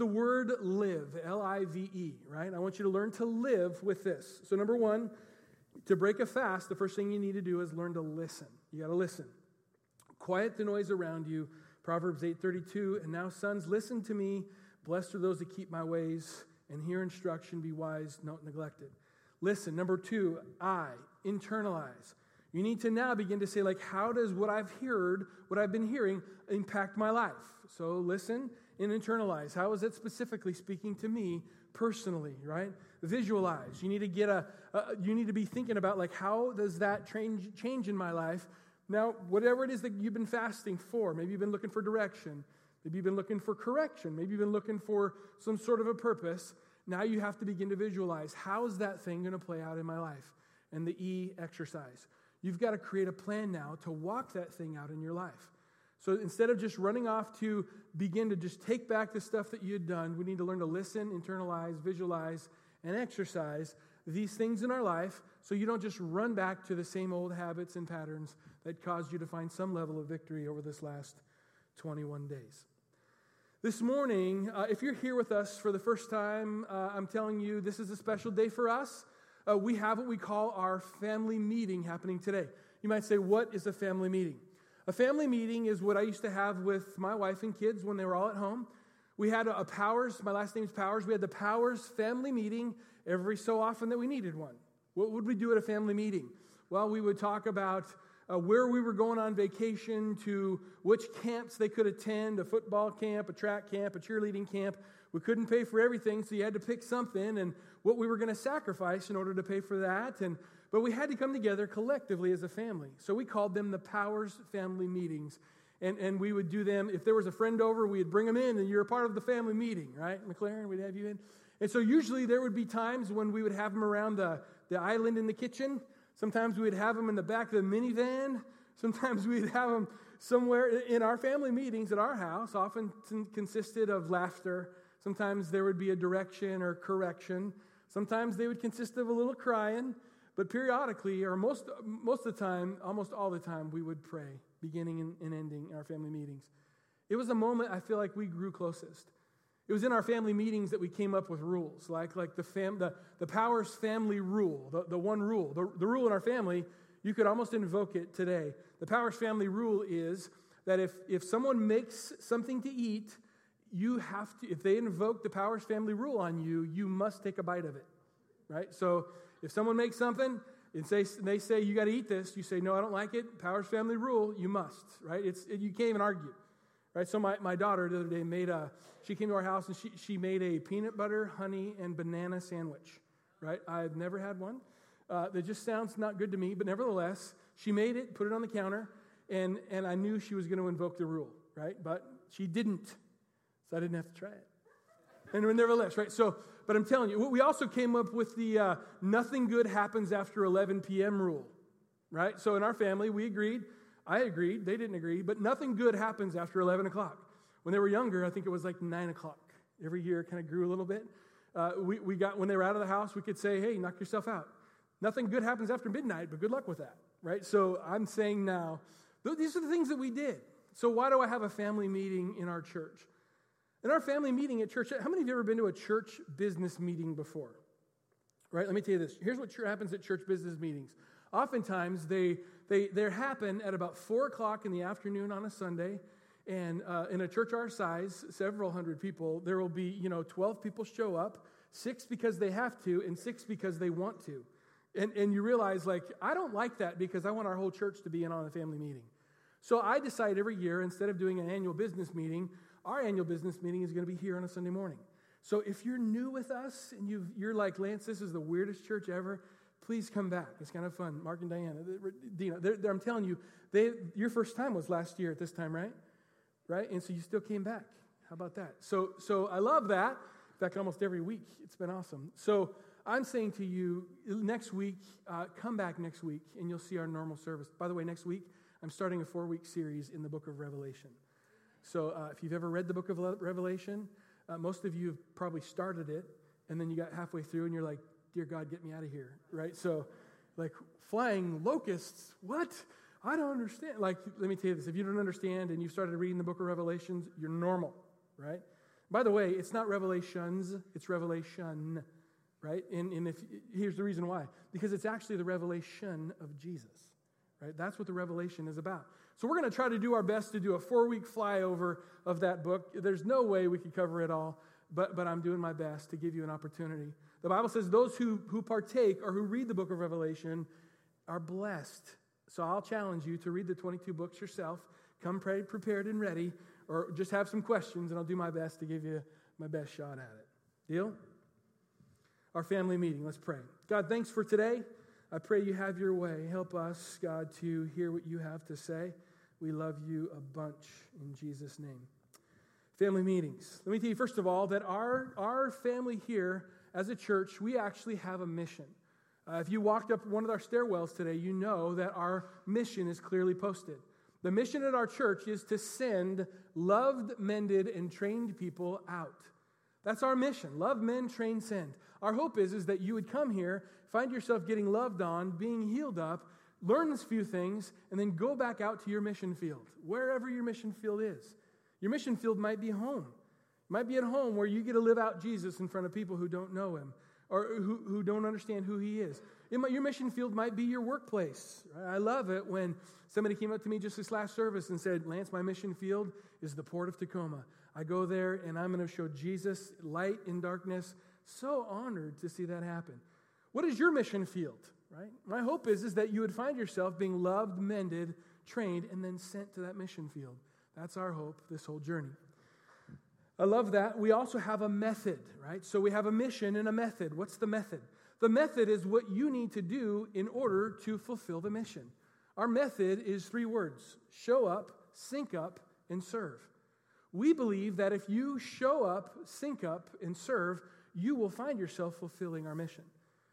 the word live, L I V E, right? I want you to learn to live with this. So, number one, to break a fast, the first thing you need to do is learn to listen. You got to listen. Quiet the noise around you. Proverbs 8:32, and now sons, listen to me. Blessed are those that keep my ways and hear instruction, be wise, not neglected. Listen. Number two, I, internalize. You need to now begin to say, like, how does what I've heard, what I've been hearing, impact my life? So listen and internalize. How is it specifically speaking to me personally, right? Visualize. You need to get a, a you need to be thinking about like how does that change change in my life? Now, whatever it is that you've been fasting for, maybe you've been looking for direction, maybe you've been looking for correction, maybe you've been looking for some sort of a purpose. Now you have to begin to visualize how is that thing going to play out in my life? And the E exercise. You've got to create a plan now to walk that thing out in your life. So instead of just running off to begin to just take back the stuff that you had done, we need to learn to listen, internalize, visualize, and exercise these things in our life so you don't just run back to the same old habits and patterns that caused you to find some level of victory over this last 21 days. This morning, uh, if you're here with us for the first time, uh, I'm telling you this is a special day for us. Uh, we have what we call our family meeting happening today. You might say, What is a family meeting? A family meeting is what I used to have with my wife and kids when they were all at home. We had a, Powers, my last name's Powers, we had the Powers family meeting every so often that we needed one. What would we do at a family meeting? Well, we would talk about uh, where we were going on vacation, to which camps they could attend a football camp, a track camp, a cheerleading camp. We couldn't pay for everything, so you had to pick something and what we were going to sacrifice in order to pay for that. And but we had to come together collectively as a family. So we called them the Powers Family Meetings. And, and we would do them, if there was a friend over, we'd bring them in, and you're a part of the family meeting, right? McLaren, we'd have you in. And so usually there would be times when we would have them around the, the island in the kitchen. Sometimes we'd have them in the back of the minivan. Sometimes we'd have them somewhere in our family meetings at our house, often consisted of laughter. Sometimes there would be a direction or correction. Sometimes they would consist of a little crying. But periodically, or most, most of the time, almost all the time, we would pray, beginning and, ending our family meetings. It was a moment I feel like we grew closest. It was in our family meetings that we came up with rules, like, like the, fam, the, the Powers family rule, the, the one rule. The, the rule in our family, you could almost invoke it today. The Powers family rule is that if, if someone makes something to eat, you have to, if they invoke the Powers family rule on you, you must take a bite of it, right? So if someone makes something and say, they say, you got to eat this, you say, no, I don't like it. Powers family rule, you must, right? It's, it, you can't even argue, right? So my, my daughter the other day made a, she came to our house and she, she made a peanut butter, honey, and banana sandwich, right? I've never had one. Uh, that just sounds not good to me, but nevertheless, she made it, put it on the counter, and, and I knew she was going to invoke the rule, right? But she didn't, so I didn't have to try it. And nevertheless, right? So but I'm telling you, we also came up with the uh, nothing good happens after 11 p.m. rule, right? So in our family, we agreed. I agreed. They didn't agree. But nothing good happens after 11 o'clock. When they were younger, I think it was like 9 o'clock. Every year kind of grew a little bit. Uh, we, we got, when they were out of the house, we could say, hey, knock yourself out. Nothing good happens after midnight, but good luck with that, right? So I'm saying now, these are the things that we did. So why do I have a family meeting in our church? In our family meeting at church, how many of you ever been to a church business meeting before? Right? Let me tell you this. Here's what happens at church business meetings. Oftentimes, they, they, they happen at about 4 o'clock in the afternoon on a Sunday. And uh, in a church our size, several hundred people, there will be, you know, 12 people show up, six because they have to, and six because they want to. And, and you realize, like, I don't like that because I want our whole church to be in on a family meeting. So I decide every year, instead of doing an annual business meeting, our annual business meeting is going to be here on a Sunday morning. So if you're new with us and you are like, Lance, this is the weirdest church ever, please come back. It's kind of fun. Mark and Diana, Dina, they're, they're, I'm telling you, they, your first time was last year at this time, right? Right? And so you still came back. How about that? So, so I love that. In fact, almost every week, it's been awesome. So I'm saying to you, next week, uh, come back next week and you'll see our normal service. By the way, next week, I'm starting a four week series in the book of Revelation. So uh, if you've ever read the book of Revelation, uh, most of you have probably started it, and then you got halfway through and you're like, Dear God, get me out of here, right? So, like, flying locusts, what? I don't understand. Like, let me tell you this if you don't understand and you've started reading the book of Revelations, you're normal, right? By the way, it's not revelations, it's revelation, right? And, and if, here's the reason why because it's actually the revelation of Jesus, right? That's what the revelation is about. So we're going to try to do our best to do a four week flyover of that book. There's no way we could cover it all, but, but I'm doing my best to give you an opportunity. The Bible says those who, who partake or who read the book of Revelation are blessed. So I'll challenge you to read the 22 books yourself. Come pray, prepared and ready, or just have some questions, and I'll do my best to give you my best shot at it. Deal? Our family meeting. Let's pray. God, thanks for today. I pray you have your way. Help us, God, to hear what you have to say. We love you a bunch in Jesus' name. Family meetings. Let me tell you, first of all, that our, our family here as a church, we actually have a mission. Uh, if you walked up one of our stairwells today, you know that our mission is clearly posted. The mission at our church is to send loved, mended, and trained people out. That's our mission. Love, men, train, send. Our hope is, is that you would come here, find yourself getting loved on, being healed up, learn this few things, and then go back out to your mission field, wherever your mission field is. Your mission field might be home. It might be at home where you get to live out Jesus in front of people who don't know him or who, who don't understand who he is. Might, your mission field might be your workplace. I love it when somebody came up to me just this last service and said, Lance, my mission field is the port of Tacoma. I go there and I'm going to show Jesus light in darkness. So honored to see that happen. What is your mission field? right? My hope is, is that you would find yourself being loved, mended, trained, and then sent to that mission field. That's our hope this whole journey. I love that. We also have a method, right? So we have a mission and a method. What's the method? The method is what you need to do in order to fulfill the mission. Our method is three words show up, sync up, and serve. We believe that if you show up, sync up, and serve, you will find yourself fulfilling our mission.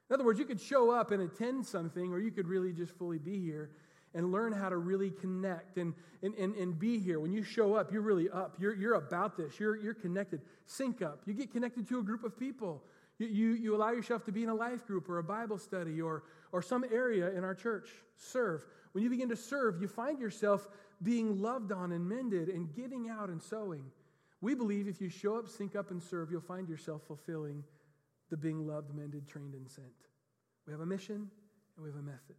In other words, you could show up and attend something, or you could really just fully be here and learn how to really connect and, and, and, and be here. When you show up, you're really up. You're, you're about this. You're, you're connected. Sync up. You get connected to a group of people. You, you, you allow yourself to be in a life group or a Bible study or, or some area in our church. Serve. When you begin to serve, you find yourself being loved on and mended and giving out and sowing. We believe if you show up, sync up, and serve, you'll find yourself fulfilling the being loved, mended, trained, and sent. We have a mission and we have a method.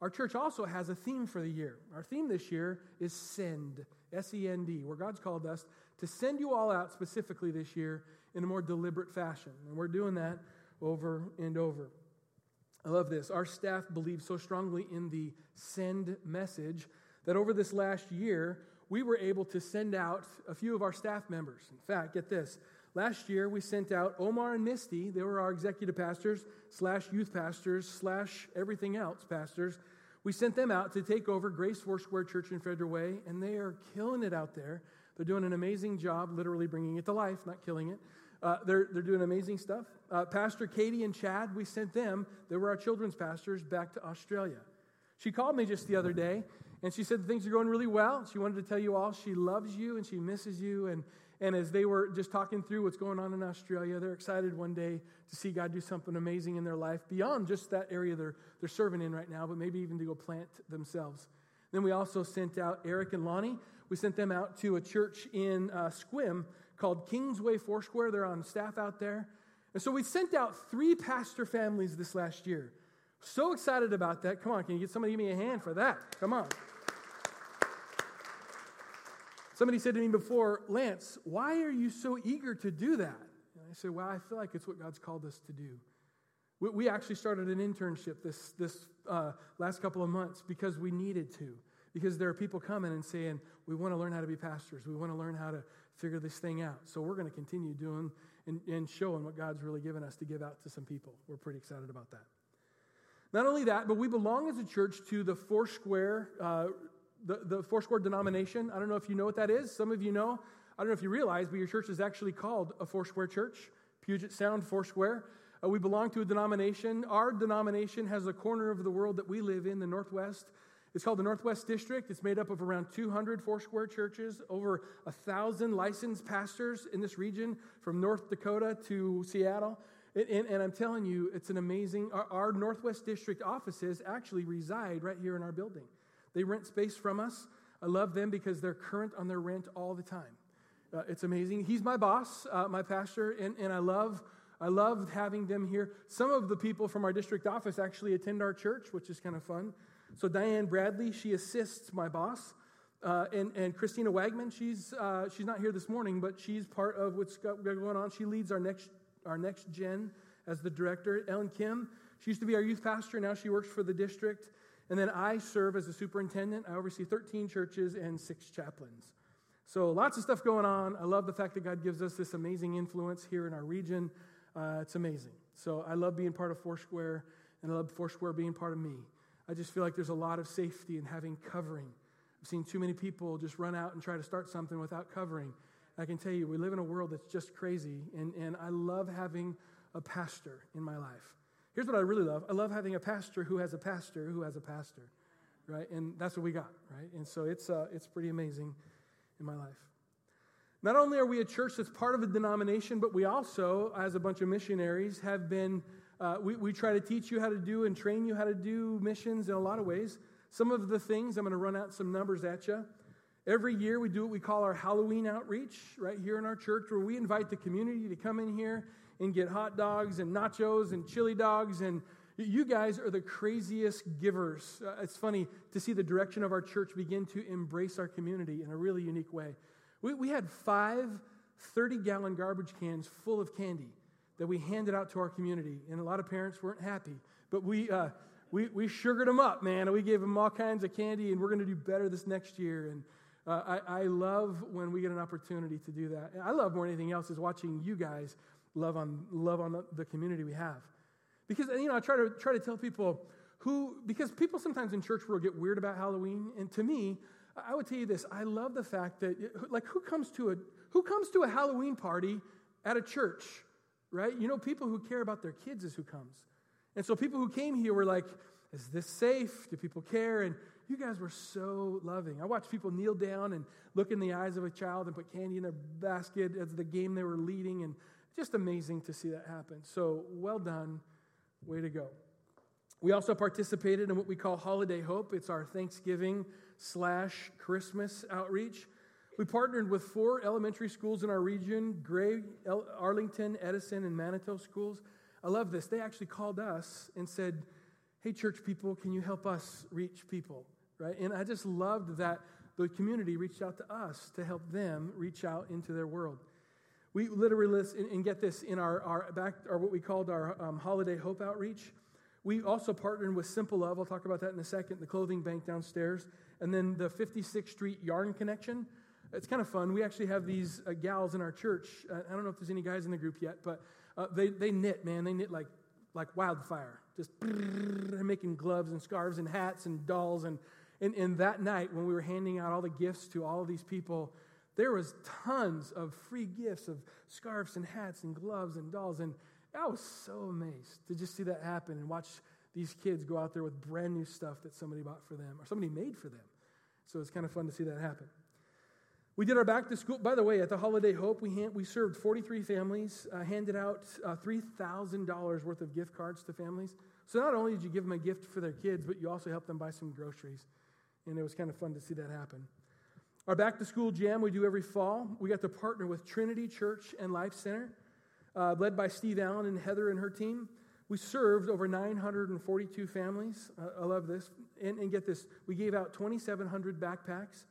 Our church also has a theme for the year. Our theme this year is send, S E N D, where God's called us to send you all out specifically this year in a more deliberate fashion. And we're doing that over and over. I love this. Our staff believes so strongly in the send message that over this last year, we were able to send out a few of our staff members. In fact, get this Last year, we sent out Omar and Misty. They were our executive pastors, slash youth pastors, slash everything else pastors. We sent them out to take over Grace Foursquare Church in Federal Way, and they are killing it out there. They're doing an amazing job, literally bringing it to life, not killing it. Uh, they're, they're doing amazing stuff. Uh, Pastor Katie and Chad, we sent them, they were our children's pastors, back to Australia. She called me just the other day, and she said things are going really well. She wanted to tell you all she loves you and she misses you, and, and as they were just talking through what's going on in Australia, they're excited one day to see God do something amazing in their life beyond just that area they're, they're serving in right now, but maybe even to go plant themselves. Then we also sent out Eric and Lonnie. We sent them out to a church in uh, Sequim called Kingsway Foursquare. They're on staff out there. And so we sent out three pastor families this last year. So excited about that. Come on, can you get somebody give me a hand for that? Come on. Somebody said to me before, Lance, why are you so eager to do that? And I said, Well, I feel like it's what God's called us to do. We, we actually started an internship this, this uh, last couple of months because we needed to. Because there are people coming and saying, We want to learn how to be pastors. We want to learn how to figure this thing out. So we're going to continue doing and, and showing what God's really given us to give out to some people. We're pretty excited about that. Not only that, but we belong as a church to the Foursquare uh, the, the Foursquare denomination. I don't know if you know what that is. Some of you know. I don't know if you realize, but your church is actually called a Foursquare church, Puget Sound Foursquare. Uh, we belong to a denomination. Our denomination has a corner of the world that we live in, the Northwest. It's called the Northwest District. It's made up of around 200 Foursquare churches, over a thousand licensed pastors in this region from North Dakota to Seattle. And, and, and I'm telling you, it's an amazing. Our, our Northwest District offices actually reside right here in our building. They rent space from us. I love them because they're current on their rent all the time. Uh, it's amazing. He's my boss, uh, my pastor, and, and I love I love having them here. Some of the people from our district office actually attend our church, which is kind of fun. So Diane Bradley, she assists my boss. Uh, and, and Christina Wagman, she's, uh, she's not here this morning, but she's part of what's going on. She leads our next, our next gen as the director. Ellen Kim, she used to be our youth pastor. Now she works for the district. And then I serve as a superintendent. I oversee 13 churches and six chaplains. So lots of stuff going on. I love the fact that God gives us this amazing influence here in our region. Uh, it's amazing. So I love being part of Foursquare, and I love Foursquare being part of me. I just feel like there's a lot of safety in having covering. I've seen too many people just run out and try to start something without covering. I can tell you, we live in a world that's just crazy, and, and I love having a pastor in my life. Here's what I really love I love having a pastor who has a pastor who has a pastor, right? And that's what we got, right? And so it's, uh, it's pretty amazing in my life. Not only are we a church that's part of a denomination, but we also, as a bunch of missionaries, have been, uh, we, we try to teach you how to do and train you how to do missions in a lot of ways. Some of the things, I'm going to run out some numbers at you. Every year we do what we call our Halloween outreach right here in our church, where we invite the community to come in here and get hot dogs and nachos and chili dogs. And you guys are the craziest givers. Uh, it's funny to see the direction of our church begin to embrace our community in a really unique way. We, we had five 30 gallon garbage cans full of candy that we handed out to our community, and a lot of parents weren't happy. But we, uh, we, we sugared them up, man, and we gave them all kinds of candy, and we're going to do better this next year. And uh, I, I love when we get an opportunity to do that. I love more than anything else is watching you guys love on, love on the, the community we have. Because, you know, I try to, try to tell people who, because people sometimes in church will get weird about Halloween, and to me, I would tell you this. I love the fact that, like, who comes to a who comes to a Halloween party at a church, right? You know, people who care about their kids is who comes. And so people who came here were like, "Is this safe? Do people care?" And you guys were so loving. I watched people kneel down and look in the eyes of a child and put candy in their basket as the game they were leading, and just amazing to see that happen. So well done, way to go. We also participated in what we call Holiday Hope. It's our Thanksgiving slash Christmas outreach. We partnered with four elementary schools in our region Gray, Arlington, Edison, and Manitou schools. I love this. They actually called us and said, Hey, church people, can you help us reach people? Right? And I just loved that the community reached out to us to help them reach out into their world. We literally list, and, and get this in our, our back, or what we called our um, holiday hope outreach. We also partnered with Simple Love. I'll talk about that in a second, the clothing bank downstairs and then the 56th Street Yarn Connection. It's kind of fun. We actually have these uh, gals in our church. Uh, I don't know if there's any guys in the group yet, but uh, they, they knit, man. They knit like, like wildfire, just making gloves and scarves and hats and dolls. And, and, and that night, when we were handing out all the gifts to all of these people, there was tons of free gifts of scarves and hats and gloves and dolls. And I was so amazed to just see that happen and watch these kids go out there with brand new stuff that somebody bought for them or somebody made for them. So it's kind of fun to see that happen. We did our back to school. By the way, at the Holiday Hope, we, hand, we served 43 families, uh, handed out uh, $3,000 worth of gift cards to families. So not only did you give them a gift for their kids, but you also helped them buy some groceries. And it was kind of fun to see that happen. Our back to school jam we do every fall. We got to partner with Trinity Church and Life Center, uh, led by Steve Allen and Heather and her team. We served over 942 families. Uh, I love this. And, and, get this we gave out 2,700 backpacks.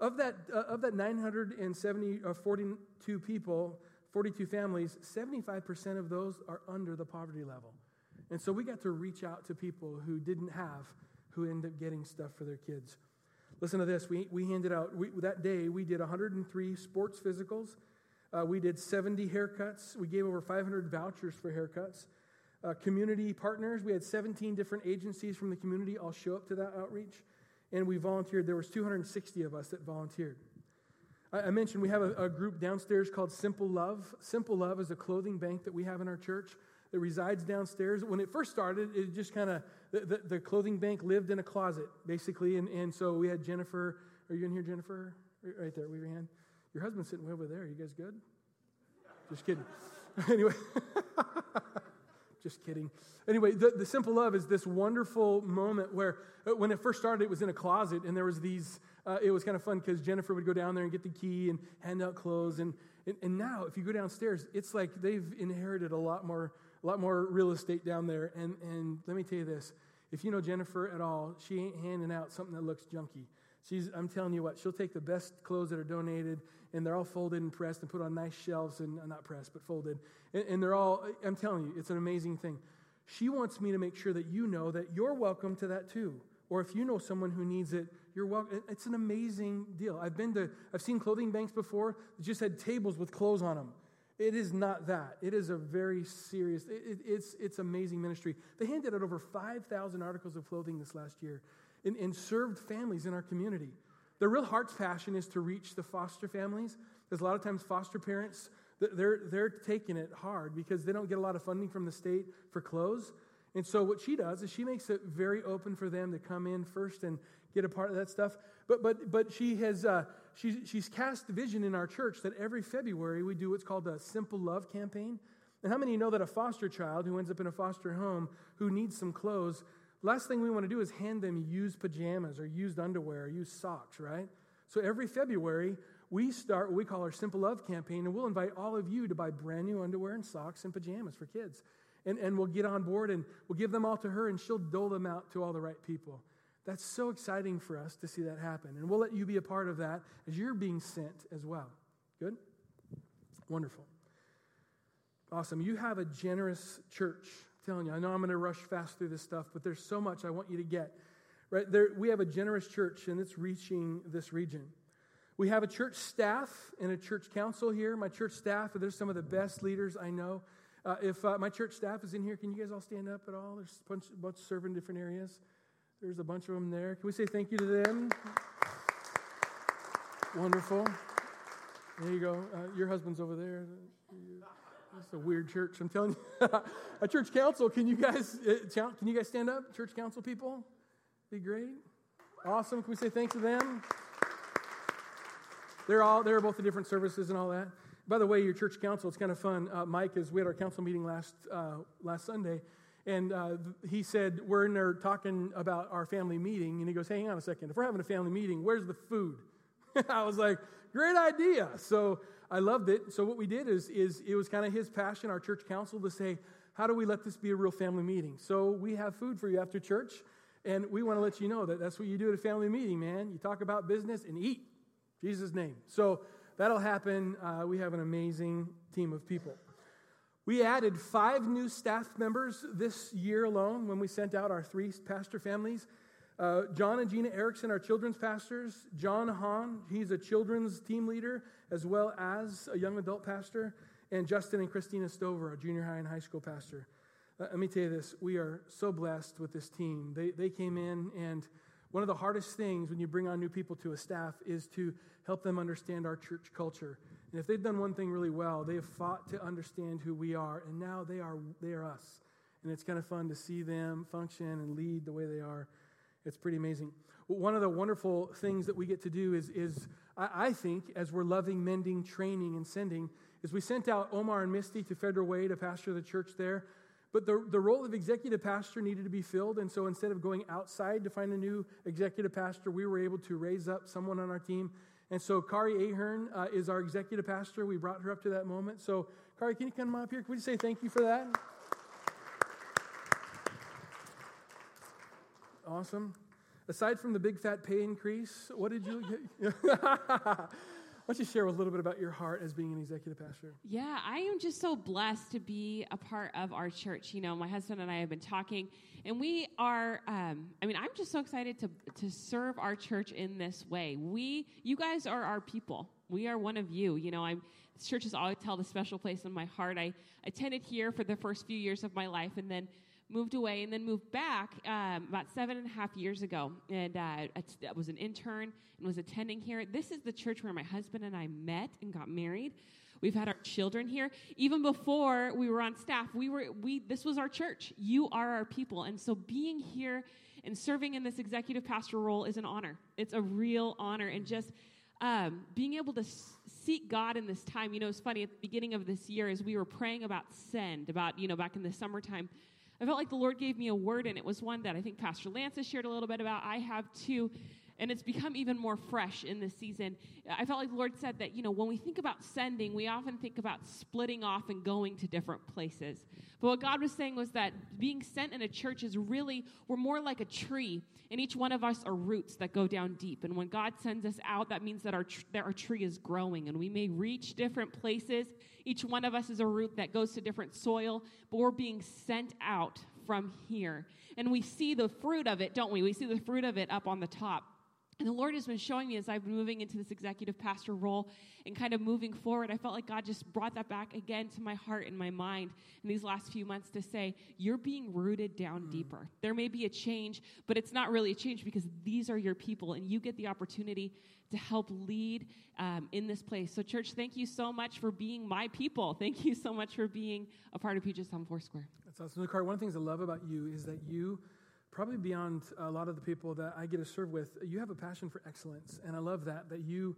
Of that, uh, of that 970, uh, people, 42 families, 75% of those are under the poverty level. And so we got to reach out to people who didn't have, who end up getting stuff for their kids. Listen to this. We, we handed out, we, that day, we did 103 sports physicals. Uh, we did 70 haircuts. We gave over 500 vouchers for haircuts uh, community partners. We had 17 different agencies from the community all show up to that outreach, and we volunteered. There was 260 of us that volunteered. I, I mentioned we have a, a group downstairs called Simple Love. Simple Love is a clothing bank that we have in our church that resides downstairs. When it first started, it just kind of, the, the, the, clothing bank lived in a closet, basically. And, and so we had Jennifer. Are you in here, Jennifer? Right there, wave your hand. Your husband's sitting way over there. Are you guys good? Just kidding. anyway. Just kidding. Anyway, the, the simple love is this wonderful moment where uh, when it first started, it was in a closet, and there was these uh, it was kind of fun because Jennifer would go down there and get the key and hand out clothes. And, and, and now, if you go downstairs, it's like they've inherited a lot more, a lot more real estate down there. And, and let me tell you this if you know Jennifer at all, she ain't handing out something that looks junky. She's, I'm telling you what, she'll take the best clothes that are donated, and they're all folded and pressed and put on nice shelves, and uh, not pressed, but folded. And, and they're all, I'm telling you, it's an amazing thing. She wants me to make sure that you know that you're welcome to that too. Or if you know someone who needs it, you're welcome. It's an amazing deal. I've been to, I've seen clothing banks before that just had tables with clothes on them. It is not that. It is a very serious, it, it, it's, it's amazing ministry. They handed out over 5,000 articles of clothing this last year and, and served families in our community. Their real heart's passion is to reach the foster families, because a lot of times foster parents, they're, they're taking it hard because they don't get a lot of funding from the state for clothes. And so what she does is she makes it very open for them to come in first and get a part of that stuff. But but but she has uh, she's she's cast vision in our church that every February we do what's called a Simple Love campaign. And how many know that a foster child who ends up in a foster home who needs some clothes Last thing we want to do is hand them used pajamas or used underwear or used socks, right? So every February, we start what we call our Simple Love campaign, and we'll invite all of you to buy brand new underwear and socks and pajamas for kids. And, and we'll get on board and we'll give them all to her, and she'll dole them out to all the right people. That's so exciting for us to see that happen. And we'll let you be a part of that as you're being sent as well. Good? Wonderful. Awesome. You have a generous church telling you, I know I'm going to rush fast through this stuff, but there's so much I want you to get. Right there, we have a generous church, and it's reaching this region. We have a church staff and a church council here. My church staff, they're some of the best leaders I know. Uh, if uh, my church staff is in here, can you guys all stand up at all? There's a bunch, bunch serving different areas. There's a bunch of them there. Can we say thank you to them? Wonderful. There you go. Uh, your husband's over there. It's a weird church. I'm telling you. a church council. Can you guys uh, can you guys stand up? Church council people, be great. Awesome. Can we say thanks to them? They're all they're both the different services and all that. By the way, your church council, it's kind of fun. Uh, Mike is we had our council meeting last uh, last Sunday, and uh, he said we're in there talking about our family meeting, and he goes, hang on a second. If we're having a family meeting, where's the food?" I was like, "Great idea." So I loved it. So what we did is, is it was kind of his passion, our church council, to say, how do we let this be a real family meeting? So we have food for you after church, and we want to let you know that that's what you do at a family meeting, man. You talk about business and eat, Jesus' name. So that'll happen. Uh, we have an amazing team of people. We added five new staff members this year alone when we sent out our three pastor families. Uh, John and Gina Erickson are children's pastors. John Hahn, he's a children's team leader as well as a young adult pastor. And Justin and Christina Stover, a junior high and high school pastor. Uh, let me tell you this we are so blessed with this team. They, they came in, and one of the hardest things when you bring on new people to a staff is to help them understand our church culture. And if they've done one thing really well, they have fought to understand who we are, and now they are, they are us. And it's kind of fun to see them function and lead the way they are. It's pretty amazing. One of the wonderful things that we get to do is, is I, I think, as we're loving, mending, training, and sending, is we sent out Omar and Misty to Federal Way to pastor the church there. But the, the role of executive pastor needed to be filled. And so instead of going outside to find a new executive pastor, we were able to raise up someone on our team. And so Kari Ahern uh, is our executive pastor. We brought her up to that moment. So, Kari, can you come up here? Can we just say thank you for that? Awesome. Aside from the big fat pay increase, what did you? Why don't you share a little bit about your heart as being an executive pastor? Yeah, I am just so blessed to be a part of our church. You know, my husband and I have been talking, and we are. Um, I mean, I'm just so excited to to serve our church in this way. We, you guys, are our people. We are one of you. You know, I'm. This church always held a special place in my heart. I attended here for the first few years of my life, and then moved away and then moved back um, about seven and a half years ago. And uh, I was an intern and was attending here. This is the church where my husband and I met and got married. We've had our children here. Even before we were on staff, we were we this was our church. You are our people. And so being here and serving in this executive pastor role is an honor. It's a real honor. And just um, being able to seek God in this time, you know, it's funny at the beginning of this year as we were praying about send, about, you know, back in the summertime, I felt like the Lord gave me a word, and it was one that I think Pastor Lance has shared a little bit about. I have too. And it's become even more fresh in this season. I felt like the Lord said that, you know, when we think about sending, we often think about splitting off and going to different places. But what God was saying was that being sent in a church is really, we're more like a tree, and each one of us are roots that go down deep. And when God sends us out, that means that our, tr- that our tree is growing, and we may reach different places. Each one of us is a root that goes to different soil, but we're being sent out from here. And we see the fruit of it, don't we? We see the fruit of it up on the top. And the Lord has been showing me as I've been moving into this executive pastor role and kind of moving forward. I felt like God just brought that back again to my heart and my mind in these last few months to say, You're being rooted down mm. deeper. There may be a change, but it's not really a change because these are your people and you get the opportunity to help lead um, in this place. So, church, thank you so much for being my people. Thank you so much for being a part of Puget Sound Foursquare. That's awesome. Car, one of the things I love about you is that you probably beyond a lot of the people that I get to serve with, you have a passion for excellence. And I love that, that you,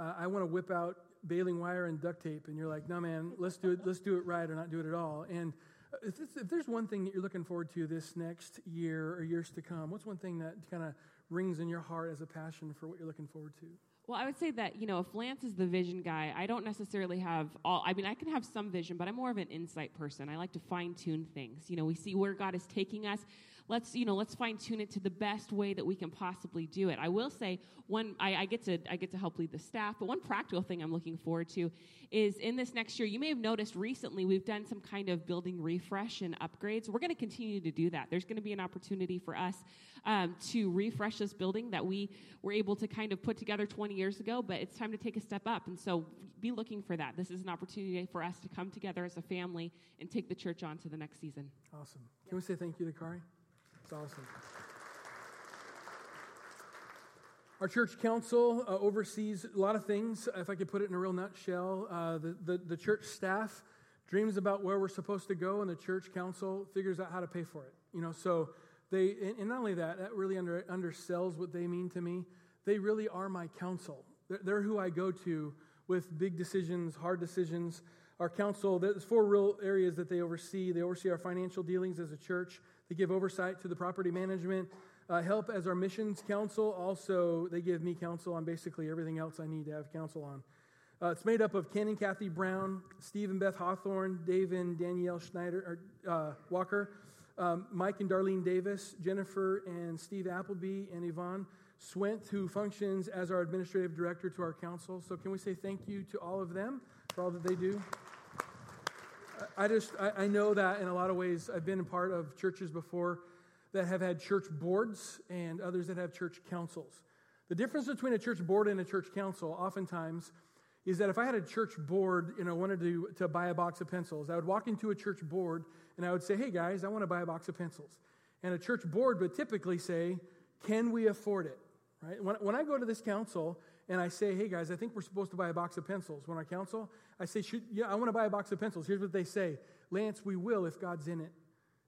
uh, I want to whip out baling wire and duct tape, and you're like, no, man, let's do it, let's do it right or not do it at all. And uh, if, if there's one thing that you're looking forward to this next year or years to come, what's one thing that kind of rings in your heart as a passion for what you're looking forward to? Well, I would say that, you know, if Lance is the vision guy, I don't necessarily have all, I mean, I can have some vision, but I'm more of an insight person. I like to fine tune things. You know, we see where God is taking us let's you know let's fine tune it to the best way that we can possibly do it. I will say one I, I, get to i get to help lead the staff but one practical thing i'm looking forward to is in this next year you may have noticed recently we've done some kind of building refresh and upgrades. We're going to continue to do that. There's going to be an opportunity for us um, to refresh this building that we were able to kind of put together 20 years ago but it's time to take a step up. And so be looking for that. This is an opportunity for us to come together as a family and take the church on to the next season. Awesome. Can we say thank you to kari it's awesome. Our church council uh, oversees a lot of things. If I could put it in a real nutshell, uh, the, the, the, church staff dreams about where we're supposed to go, and the church council figures out how to pay for it. You know, so they, and not only that, that really under, undersells what they mean to me. They really are my council. They're, they're who I go to with big decisions, hard decisions. Our council, there's four real areas that they oversee. They oversee our financial dealings as a church. They give oversight to the property management, uh, help as our missions council. Also, they give me counsel on basically everything else I need to have counsel on. Uh, it's made up of Ken and Kathy Brown, Steve and Beth Hawthorne, Dave and Danielle Schneider, or, uh, Walker, um, Mike and Darlene Davis, Jennifer and Steve Appleby, and Yvonne Swint, who functions as our administrative director to our council. So, can we say thank you to all of them for all that they do? I just, I, I know that in a lot of ways, I've been a part of churches before that have had church boards and others that have church councils. The difference between a church board and a church council, oftentimes, is that if I had a church board and I wanted to, to buy a box of pencils, I would walk into a church board and I would say, hey guys, I want to buy a box of pencils. And a church board would typically say, can we afford it? Right? When, when I go to this council and I say, hey guys, I think we're supposed to buy a box of pencils. When our council, I say, yeah, I want to buy a box of pencils. Here's what they say Lance, we will if God's in it.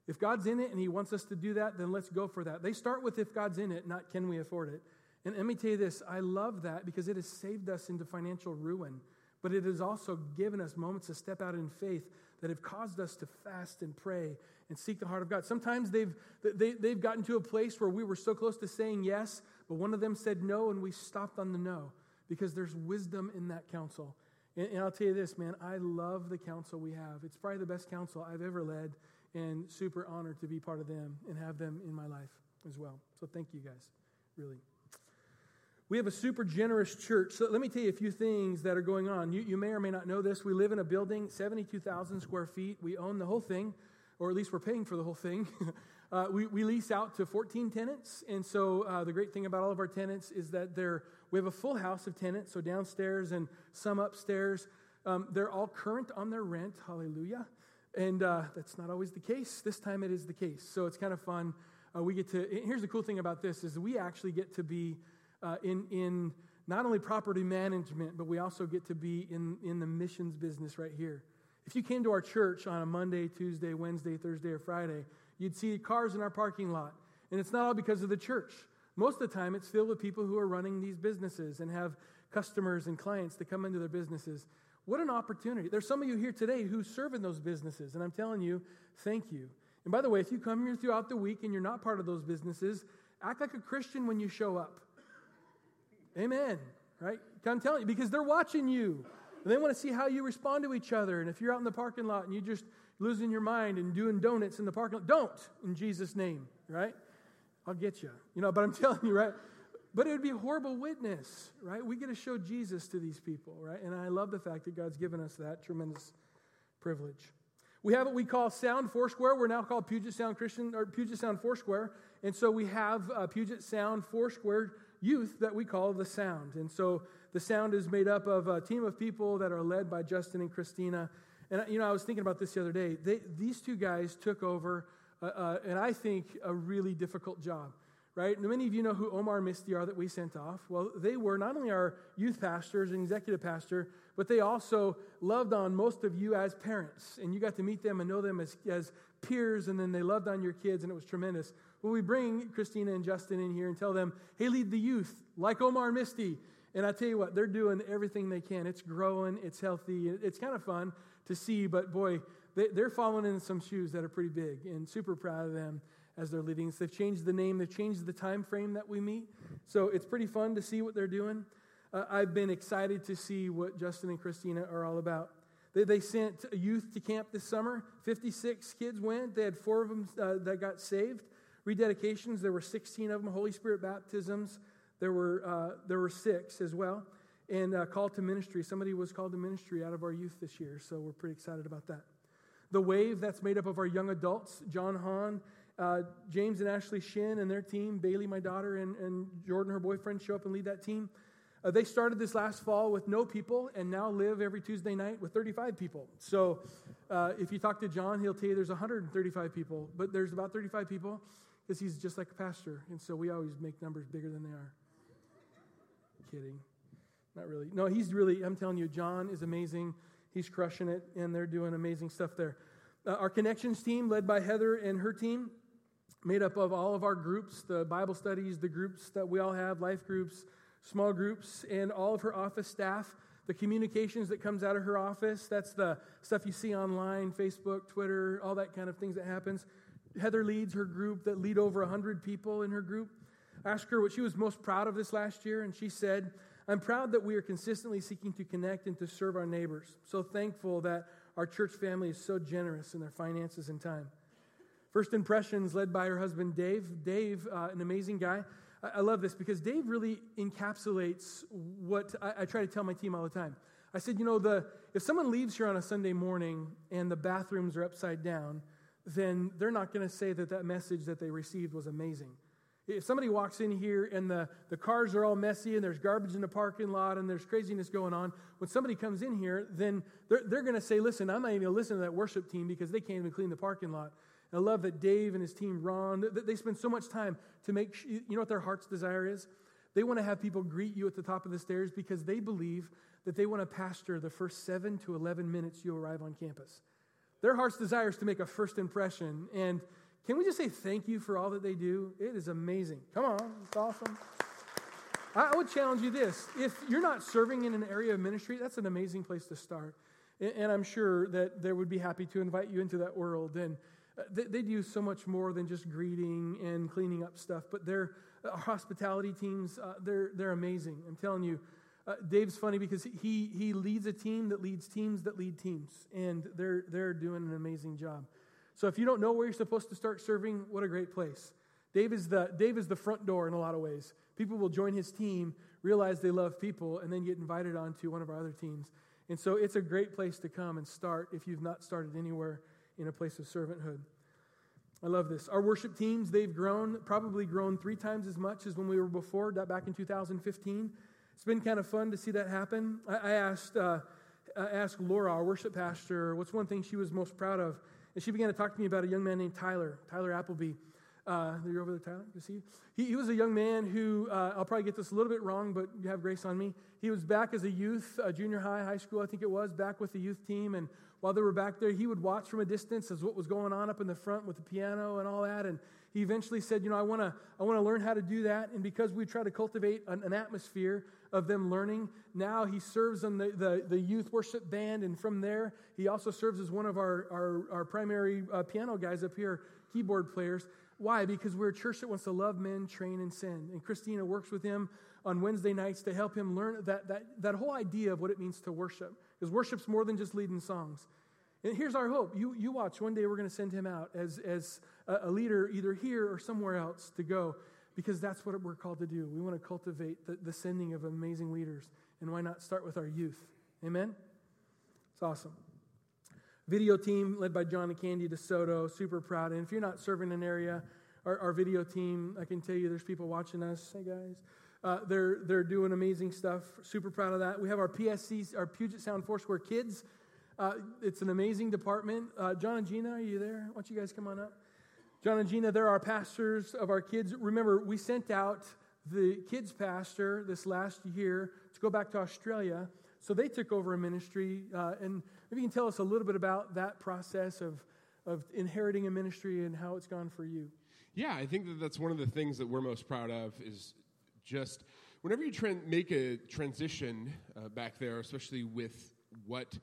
If God's in it and He wants us to do that, then let's go for that. They start with if God's in it, not can we afford it. And let me tell you this I love that because it has saved us into financial ruin, but it has also given us moments to step out in faith that have caused us to fast and pray and seek the heart of God. Sometimes they've, they, they've gotten to a place where we were so close to saying yes, but one of them said no, and we stopped on the no because there's wisdom in that counsel. And, and I'll tell you this, man, I love the council we have. It's probably the best council I've ever led, and super honored to be part of them and have them in my life as well. So thank you guys, really. We have a super generous church. So let me tell you a few things that are going on. You, you may or may not know this. We live in a building, 72,000 square feet. We own the whole thing or at least we're paying for the whole thing. uh, we, we lease out to 14 tenants. And so uh, the great thing about all of our tenants is that they're, we have a full house of tenants, so downstairs and some upstairs. Um, they're all current on their rent. Hallelujah. And uh, that's not always the case. This time it is the case. So it's kind of fun. Uh, we get to, here's the cool thing about this is we actually get to be uh, in, in not only property management, but we also get to be in, in the missions business right here. If you came to our church on a Monday, Tuesday, Wednesday, Thursday, or Friday, you'd see cars in our parking lot. And it's not all because of the church. Most of the time, it's filled with people who are running these businesses and have customers and clients that come into their businesses. What an opportunity. There's some of you here today who serve in those businesses, and I'm telling you, thank you. And by the way, if you come here throughout the week and you're not part of those businesses, act like a Christian when you show up. Amen. Right? I'm telling you, because they're watching you. And they want to see how you respond to each other. And if you're out in the parking lot and you just losing your mind and doing donuts in the parking lot, don't in Jesus' name, right? I'll get you. You know, but I'm telling you, right? But it would be a horrible witness, right? We get to show Jesus to these people, right? And I love the fact that God's given us that tremendous privilege. We have what we call Sound Foursquare. We're now called Puget Sound Christian or Puget Sound Foursquare, and so we have Puget Sound Foursquare youth that we call the Sound. And so the Sound is made up of a team of people that are led by Justin and Christina. And you know, I was thinking about this the other day. They, these two guys took over, uh, uh, and I think a really difficult job right? Many of you know who Omar Misty are that we sent off. Well, they were not only our youth pastors and executive pastor, but they also loved on most of you as parents. And you got to meet them and know them as, as peers, and then they loved on your kids, and it was tremendous. Well, we bring Christina and Justin in here and tell them, hey, lead the youth, like Omar Misty. And I tell you what, they're doing everything they can. It's growing, it's healthy, it's kind of fun to see, but boy, they, are following in some shoes that are pretty big, and super proud of them as they're leading us. They've changed the name, they've changed the time frame that we meet. So it's pretty fun to see what they're doing. Uh, I've been excited to see what Justin and Christina are all about. They, they sent youth to camp this summer. 56 kids went. They had four of them uh, that got saved. Rededications, there were 16 of them. Holy Spirit baptisms, there were, uh, there were six as well. And uh, call to ministry. Somebody was called to ministry out of our youth this year, so we're pretty excited about that. The Wave, that's made up of our young adults. John Hahn uh, James and Ashley Shin and their team, Bailey, my daughter, and, and Jordan, her boyfriend, show up and lead that team. Uh, they started this last fall with no people and now live every Tuesday night with 35 people. So uh, if you talk to John, he'll tell you there's 135 people, but there's about 35 people because he's just like a pastor. And so we always make numbers bigger than they are. Kidding. Not really. No, he's really, I'm telling you, John is amazing. He's crushing it, and they're doing amazing stuff there. Uh, our connections team, led by Heather and her team, made up of all of our groups, the Bible studies, the groups that we all have, life groups, small groups, and all of her office staff. The communications that comes out of her office, that's the stuff you see online, Facebook, Twitter, all that kind of things that happens. Heather leads her group that lead over 100 people in her group. I asked her what she was most proud of this last year, and she said, I'm proud that we are consistently seeking to connect and to serve our neighbors. So thankful that our church family is so generous in their finances and time. First Impressions, led by her husband Dave. Dave, uh, an amazing guy. I, I, love this because Dave really encapsulates what I, I try to tell my team all the time. I said, you know, the, if someone leaves here on a Sunday morning and the bathrooms are upside down, then they're not going to say that that message that they received was amazing. If somebody walks in here and the, the cars are all messy and there's garbage in the parking lot and there's craziness going on, when somebody comes in here, then they're, they're going to say, Listen, I'm not even going to listen to that worship team because they can't even clean the parking lot. I love that Dave and his team, Ron, they spend so much time to make sure, you know what their heart's desire is? They want to have people greet you at the top of the stairs because they believe that they want to pastor the first seven to 11 minutes you arrive on campus. Their heart's desire is to make a first impression. And can we just say thank you for all that they do? It is amazing. Come on, it's awesome. I would challenge you this if you're not serving in an area of ministry, that's an amazing place to start. And I'm sure that they would be happy to invite you into that world. And uh, they, do so much more than just greeting and cleaning up stuff, but their uh, hospitality teams, uh, they're, they're amazing. I'm telling you, uh, Dave's funny because he, he leads a team that leads teams that lead teams, and they're, they're doing an amazing job. So if you don't know where you're supposed to start serving, what a great place. Dave is the, Dave is the front door in a lot of ways. People will join his team, realize they love people, and then get invited onto one of our other teams. And so it's a great place to come and start if you've not started anywhere in a place of servanthood. I love this. Our worship teams, they've grown, probably grown three times as much as when we were before, back in 2015. It's been kind of fun to see that happen. I, I asked, uh, I asked Laura, our worship pastor, what's one thing she was most proud of? And she began to talk to me about a young man named Tyler, Tyler Appleby. Uh, you're over there, Tyler. You see? He, he was a young man who, uh, I'll probably get this a little bit wrong, but you have grace on me. He was back as a youth, uh, junior high, high school, I think it was, back with the youth team. And while they were back there, he would watch from a distance as what was going on up in the front with the piano and all that. And he eventually said, You know, I want to I wanna learn how to do that. And because we try to cultivate an, an atmosphere of them learning, now he serves on the, the, the, youth worship band. And from there, he also serves as one of our, our, our primary uh, piano guys up here, keyboard players. Why? Because we're a church that wants to love men, train, and sin. And Christina works with him on Wednesday nights to help him learn that, that, that whole idea of what it means to worship. Because worship's more than just leading songs. And here's our hope. You, you watch. One day we're going to send him out as, as a, leader, either here or somewhere else, to go. Because that's what we're called to do. We want to cultivate the, the sending of amazing leaders. And why not start with our youth? Amen? It's awesome. Video team led by John and Candy DeSoto, super proud. And if you're not serving an area, our, our video team, I can tell you there's people watching us. Hey, guys. Uh, they're, they're doing amazing stuff. Super proud of that. We have our PSC, our Puget Sound Foursquare Kids. Uh, it's an amazing department. Uh, John and Gina, are you there? Why don't you guys come on up? John and Gina, they're our pastors of our kids. Remember, we sent out the kids pastor this last year to go back to Australia. So they took over a ministry. Uh, and maybe you can tell us a little bit about that process of, of inheriting a ministry and how it's gone for you. Yeah, I think that that's one of the things that we're most proud of is just whenever you tra- make a transition uh, back there, especially with what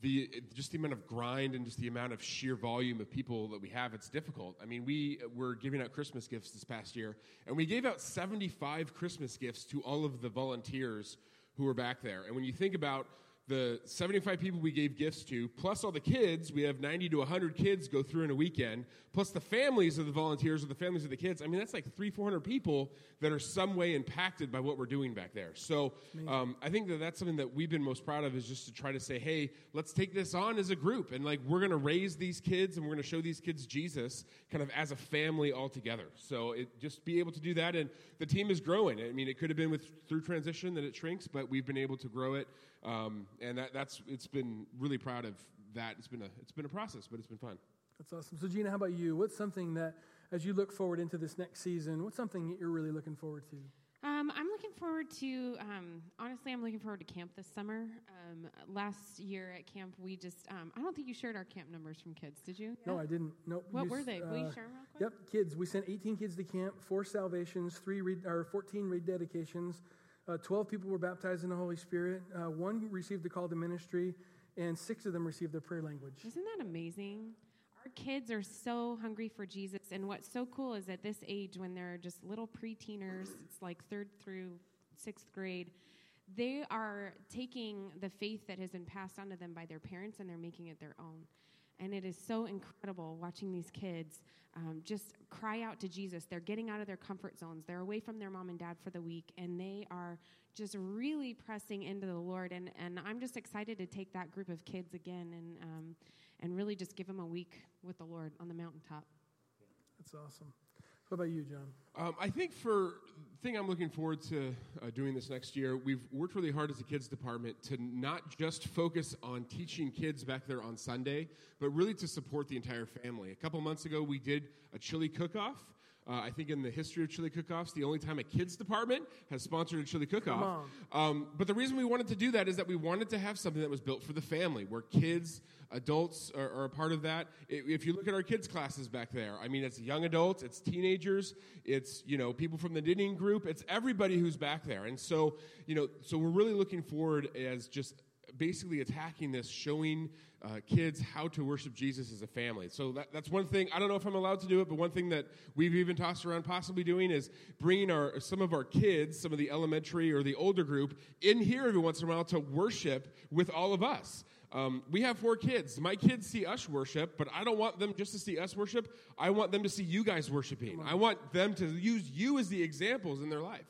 the just the amount of grind and just the amount of sheer volume of people that we have, it's difficult. I mean, we were giving out Christmas gifts this past year, and we gave out 75 Christmas gifts to all of the volunteers who were back there. And when you think about the 75 people we gave gifts to, plus all the kids, we have 90 to 100 kids go through in a weekend, plus the families of the volunteers or the families of the kids. I mean, that's like three, 400 people that are some way impacted by what we're doing back there. So um, I think that that's something that we've been most proud of is just to try to say, hey, let's take this on as a group. And like, we're going to raise these kids and we're going to show these kids Jesus kind of as a family all together. So it, just be able to do that. And the team is growing. I mean, it could have been with through transition that it shrinks, but we've been able to grow it. Um, and that, that's it's been really proud of that. It's been a it's been a process, but it's been fun. That's awesome. So Gina, how about you? What's something that as you look forward into this next season, what's something that you're really looking forward to? Um, I'm looking forward to, um, honestly, I'm looking forward to camp this summer. Um, last year at camp, we just, um, I don't think you shared our camp numbers from kids, did you? No, I didn't. Nope. What You were s- they? Will you share them real quick? Yep, kids. We sent 18 kids to camp, four salvations, three re- or 14 rededications. Uh, 12 people were baptized in the Holy Spirit. Uh, one received the call to ministry, and six of them received their prayer language. Isn't that amazing? Our kids are so hungry for Jesus. And what's so cool is at this age, when they're just little pre-teeners, it's like third through sixth grade, they are taking the faith that has been passed on to them by their parents and they're making it their own. And it is so incredible watching these kids um, just cry out to Jesus. They're getting out of their comfort zones. They're away from their mom and dad for the week, and they are just really pressing into the Lord. And, and I'm just excited to take that group of kids again and, um, and really just give them a week with the Lord on the mountaintop. That's awesome. What about you, John? Um, I think for thing I'm looking forward to uh, doing this next year, we've worked really hard as a kids department to not just focus on teaching kids back there on Sunday, but really to support the entire family. A couple months ago, we did a chili cook-off. Uh, I think in the history of chili cook-offs, the only time a kids department has sponsored a chili cook-off. Um, but the reason we wanted to do that is that we wanted to have something that was built for the family, where kids, adults are, are a part of that. If you look at our kids' classes back there, I mean, it's young adults, it's teenagers, it's you know people from the knitting group, it's everybody who's back there. And so you know, so we're really looking forward as just basically attacking this, showing uh, kids how to worship Jesus as a family. So that, that's one thing. I don't know if I'm allowed to do it, but one thing that we've even tossed around possibly doing is bringing our some of our kids, some of the elementary or the older group, in here every once in a while to worship with all of us. Um, we have four kids. My kids see us worship, but I don't want them just to see us worship. I want them to see you guys worshiping. I want them to use you as the examples in their life.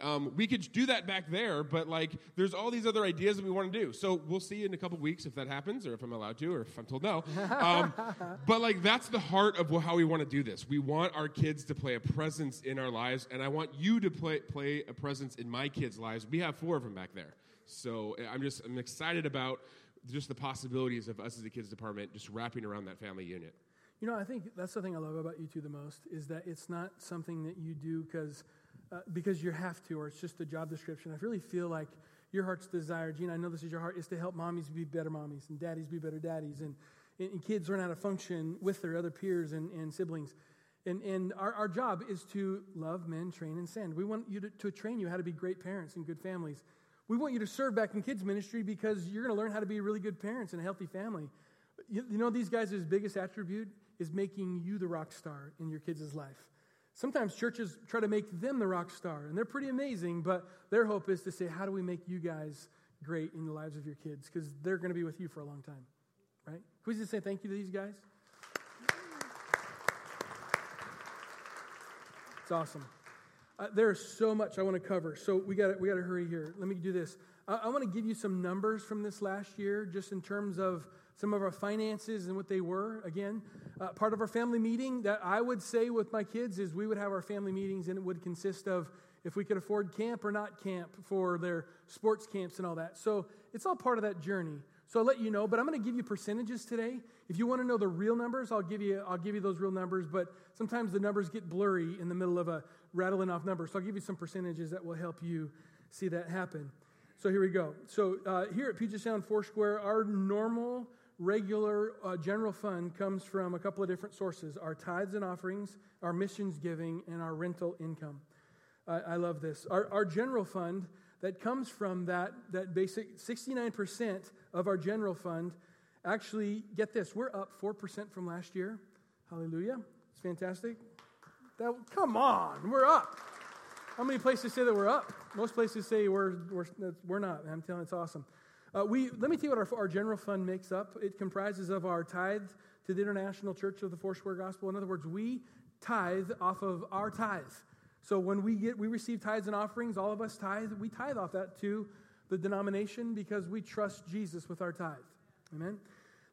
Um, we could do that back there, but like, there's all these other ideas that we want to do. So we'll see in a couple weeks if that happens, or if I'm allowed to, or if I'm told no. Um, but like, that's the heart of how we want to do this. We want our kids to play a presence in our lives, and I want you to play play a presence in my kids' lives. We have four of them back there, so I'm just I'm excited about just the possibilities of us as a kids department just wrapping around that family unit. You know, I think that's the thing I love about you two the most is that it's not something that you do because uh, because you have to or it's just a job description. I really feel like your heart's desire, Gene, I know this is your heart, is to help mommies be better mommies and daddies be better daddies and, and, kids learn how to function with their other peers and, and siblings. And, and our, our job is to love, men, train, and send. We want you to, to train you how to be great parents and good families. We want you to serve back in kids' ministry because you're going to learn how to be really good parents and a healthy family. You, you know, these guys' biggest attribute is making you the rock star in your kids' life. Sometimes churches try to make them the rock star, and they're pretty amazing, but their hope is to say, how do we make you guys great in the lives of your kids? Because they're going to be with you for a long time, right? Can we just say thank you to these guys? It's awesome. Uh, there's so much I want to cover, so we got we got to hurry here. Let me do this. I, I want to give you some numbers from this last year, just in terms of some of our finances and what they were. Again, uh, part of our family meeting that I would say with my kids is we would have our family meetings and it would consist of if we could afford camp or not camp for their sports camps and all that. So it's all part of that journey. So I'll let you know, but I'm going to give you percentages today. If you want to know the real numbers, I'll give you I'll give you those real numbers, but sometimes the numbers get blurry in the middle of a rattling off number. So I'll give you some percentages that will help you see that happen. So here we go. So uh, here at Puget Sound Foursquare, our normal regular uh, general fund comes from a couple of different sources our tithes and offerings, our missions giving, and our rental income. I love this. Our, our general fund that comes from that, that basic 69% of our general fund actually, get this, we're up 4% from last year. Hallelujah. It's fantastic. That, come on, we're up. How many places say that we're up? Most places say we're, we're, we're not. I'm telling you, it's awesome. Uh, we, let me tell you what our, our general fund makes up. It comprises of our tithe to the International Church of the Foursquare Gospel. In other words, we tithe off of our tithe. So when we get we receive tithes and offerings, all of us tithe, we tithe off that to the denomination because we trust Jesus with our tithe. Amen.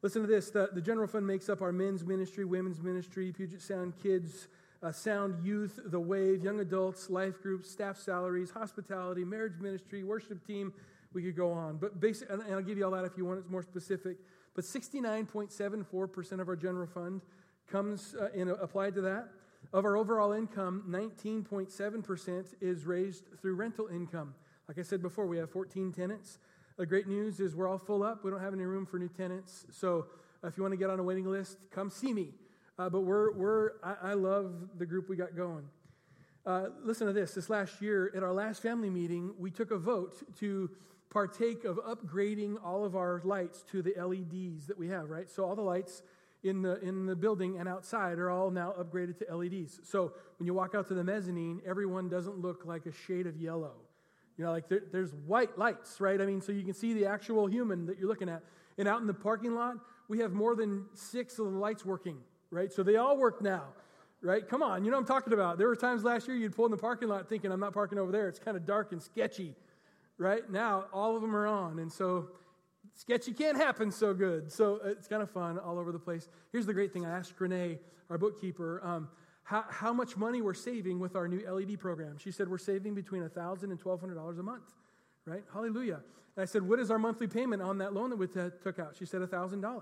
Listen to this. The, the general fund makes up our men's ministry, women's ministry, Puget Sound kids, uh, sound youth, the wave, young adults, life groups, staff salaries, hospitality, marriage ministry, worship team, we could go on. But basic, and I'll give you all that if you want it more specific. But 69.74% of our general fund comes uh, in, applied to that. Of our overall income, 19.7% is raised through rental income. Like I said before, we have 14 tenants. The great news is we're all full up. We don't have any room for new tenants. So uh, if you want to get on a waiting list, come see me. Uh, but we're, we're I, I, love the group we got going. Uh, listen to this. This last year, at our last family meeting, we took a vote to partake of upgrading all of our lights to the LEDs that we have, right? So all the lights in the in the building and outside are all now upgraded to LEDs. So when you walk out to the mezzanine, everyone doesn't look like a shade of yellow. You know, like there, there's white lights, right? I mean, so you can see the actual human that you're looking at. And out in the parking lot, we have more than six of the lights working, right? So they all work now, right? Come on, you know I'm talking about. There were times last year you'd pull in the parking lot thinking, I'm not parking over there. It's kind of dark and sketchy right? Now, all of them are on. And so, sketchy can't happen so good. So, it's kind of fun all over the place. Here's the great thing I asked Renee, our bookkeeper, um, how, how much money we're saving with our new LED program. She said, We're saving between $1,000 and $1,200 a month, right? Hallelujah. And I said, What is our monthly payment on that loan that we t- took out? She said, $1,000.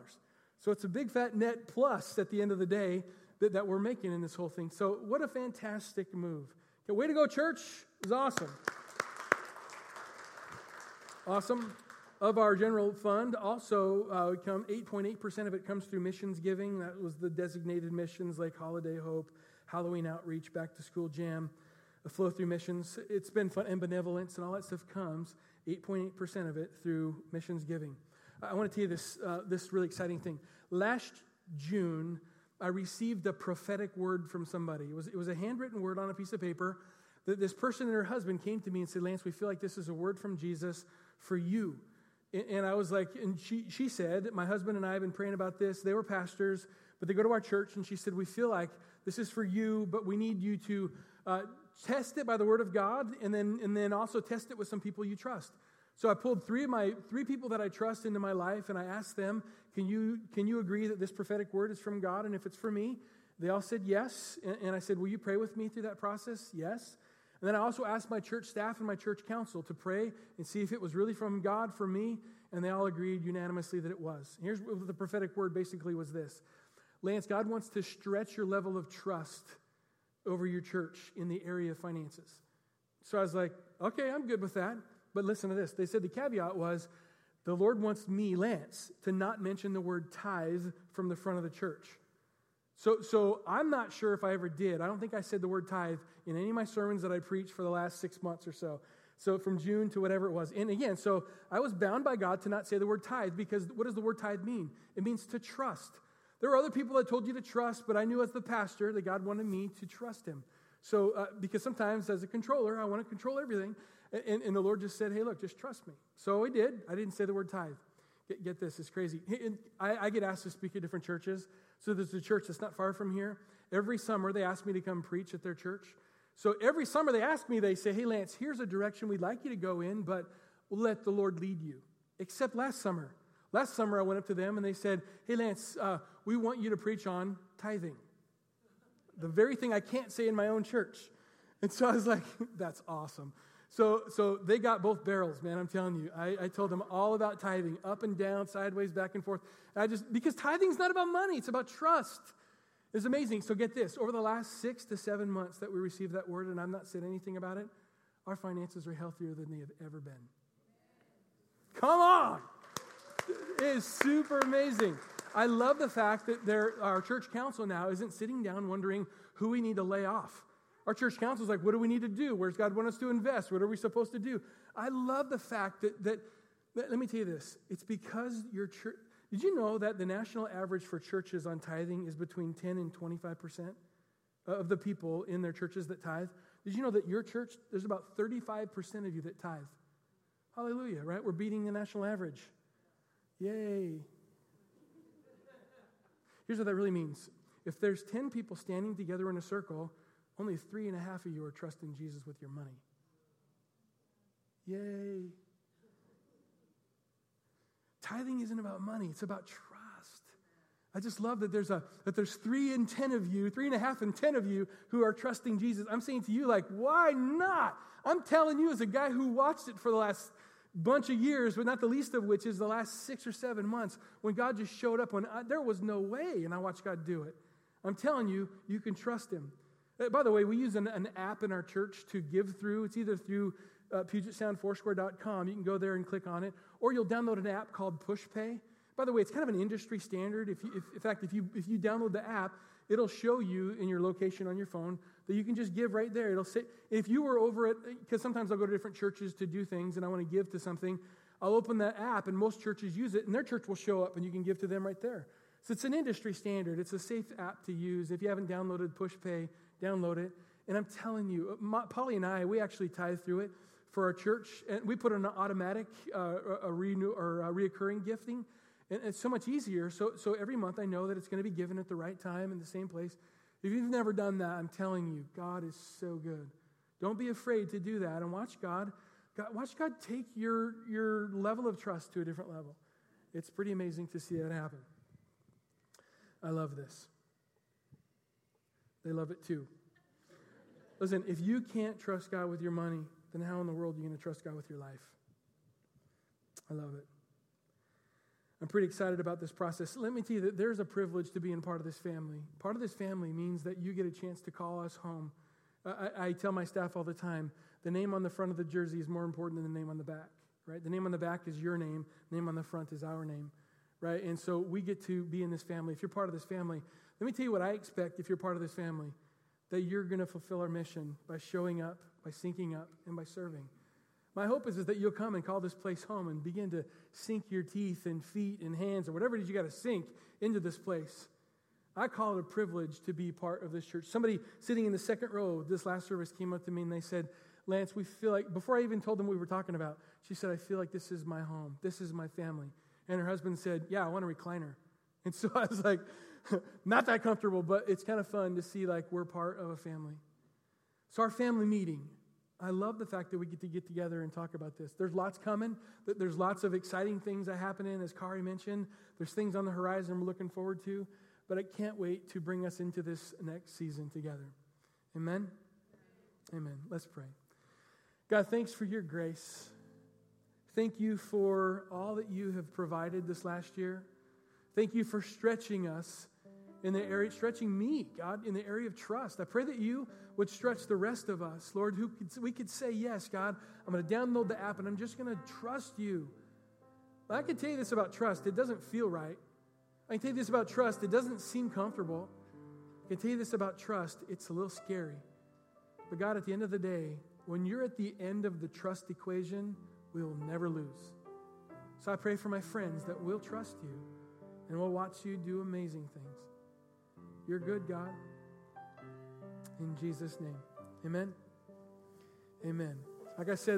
So, it's a big fat net plus at the end of the day that, that we're making in this whole thing. So, what a fantastic move. Okay, way to go, church. It was awesome. Awesome. Of our general fund, also uh, come 8.8% of it comes through missions giving. That was the designated missions like Holiday Hope, Halloween Outreach, Back to School Jam, the flow through missions. It's been fun, and benevolence and all that stuff comes 8.8% of it through missions giving. I want to tell you this, uh, this really exciting thing. Last June, I received a prophetic word from somebody. It was, it was a handwritten word on a piece of paper that this person and her husband came to me and said, Lance, we feel like this is a word from Jesus for you. And I was like, and she, she said, my husband and I have been praying about this. They were pastors, but they go to our church, and she said, We feel like this is for you, but we need you to uh, test it by the word of God and then, and then also test it with some people you trust. So I pulled three of my three people that I trust into my life, and I asked them, "Can you can you agree that this prophetic word is from God? And if it's for me?" They all said yes. And, and I said, "Will you pray with me through that process?" Yes. And then I also asked my church staff and my church council to pray and see if it was really from God for me, and they all agreed unanimously that it was. Here's what the prophetic word basically was this Lance, God wants to stretch your level of trust over your church in the area of finances. So I was like, okay, I'm good with that. But listen to this. They said the caveat was the Lord wants me, Lance, to not mention the word tithe from the front of the church. So, so I'm not sure if I ever did. I don't think I said the word tithe in any of my sermons that I preached for the last six months or so. So from June to whatever it was. And again, so I was bound by God to not say the word tithe because what does the word tithe mean? It means to trust. There were other people that told you to trust, but I knew as the pastor that God wanted me to trust him. So, uh, because sometimes as a controller, I want to control everything. And, and, the Lord just said, hey, look, just trust me. So I did. I didn't say the word tithe. Get, get this, it's crazy. I, I, get asked to speak at different churches. So there's a church that's not far from here. Every summer, they ask me to come preach at their church. So every summer, they ask me, they say, hey, Lance, here's a direction we'd like you to go in, but we'll let the Lord lead you. Except last summer. Last summer, I went up to them and they said, hey, Lance, uh, we want you to preach on tithing. The very thing I can't say in my own church. And so I was like, that's awesome. So, so they got both barrels, man. I'm telling you. I, I told them all about tithing, up and down, sideways, back and forth. I just because tithing is not about money; it's about trust. It's amazing. So get this: over the last six to seven months that we received that word, and I've not said anything about it, our finances are healthier than they have ever been. Come on, it is super amazing. I love the fact that our church council now isn't sitting down wondering who we need to lay off. Our church council is like, what do we need to do? Where's God want us to invest? What are we supposed to do? I love the fact that, that, that let me tell you this. It's because your church, did you know that the national average for churches on tithing is between 10 and 25% of the people in their churches that tithe? Did you know that your church, there's about 35% of you that tithe? Hallelujah, right? We're beating the national average. Yay. Here's what that really means if there's 10 people standing together in a circle, only three and a half of you are trusting Jesus with your money. Yay. Tithing isn't about money, it's about trust. I just love that there's a that there's three and ten of you, three and a half and ten of you who are trusting Jesus. I'm saying to you, like, why not? I'm telling you, as a guy who watched it for the last bunch of years, but not the least of which is the last six or seven months when God just showed up when I, there was no way, and I watched God do it. I'm telling you, you can trust Him. Uh, by the way, we use an, an app in our church to give through. It's either through uh, PugetSoundFoursquare.com. You can go there and click on it, or you'll download an app called PushPay. By the way, it's kind of an industry standard. If, you, if in fact, if you if you download the app, it'll show you in your location on your phone that you can just give right there. It'll say if you were over at because sometimes I'll go to different churches to do things and I want to give to something. I'll open that app and most churches use it and their church will show up and you can give to them right there. So it's an industry standard. It's a safe app to use. If you haven't downloaded PushPay, download it. And I'm telling you, my, Polly and I, we actually tithe through it for our church. And we put an automatic, uh, a renew or a reoccurring gifting. And it's so much easier. So, so every month I know that it's going to be given at the right time in the same place. If you've never done that, I'm telling you, God is so good. Don't be afraid to do that and watch God. God watch God take your, your level of trust to a different level. It's pretty amazing to see that happen. I love this. They love it too. Listen, if you can't trust God with your money, then how in the world are you going to trust God with your life? I love it. I'm pretty excited about this process. Let me tell you that there's a privilege to be in part of this family. Part of this family means that you get a chance to call us home. I, I, tell my staff all the time the name on the front of the jersey is more important than the name on the back, right? The name on the back is your name, the name on the front is our name, right? And so we get to be in this family. If you're part of this family, let me tell you what I expect if you're part of this family that you're going to fulfill our mission by showing up, by syncing up, and by serving. My hope is, is that you'll come and call this place home and begin to sink your teeth and feet and hands or whatever it is you got to sink into this place. I call it a privilege to be part of this church. Somebody sitting in the second row this last service came up to me and they said, Lance, we feel like, before I even told them we were talking about, she said, I feel like this is my home. This is my family. And her husband said, Yeah, I want a recliner. And so I was like, Not that comfortable, but it's kind of fun to see like we're part of a family. So, our family meeting, I love the fact that we get to get together and talk about this. There's lots coming. There's lots of exciting things that happen in, as Kari mentioned. There's things on the horizon we're looking forward to. But I can't wait to bring us into this next season together. Amen? Amen. Let's pray. God, thanks for your grace. Thank you for all that you have provided this last year. Thank you for stretching us in the area, stretching me, God, in the area of trust. I pray that you would stretch the rest of us, Lord, who could, we could say, Yes, God, I'm going to download the app and I'm just going to trust you. I can tell you this about trust. It doesn't feel right. I can tell you this about trust. It doesn't seem comfortable. I can tell you this about trust. It's a little scary. But God, at the end of the day, when you're at the end of the trust equation, we will never lose. So I pray for my friends that will trust you and will watch you do amazing things. You're good, God. In Jesus' name. Amen. Amen. Like I said,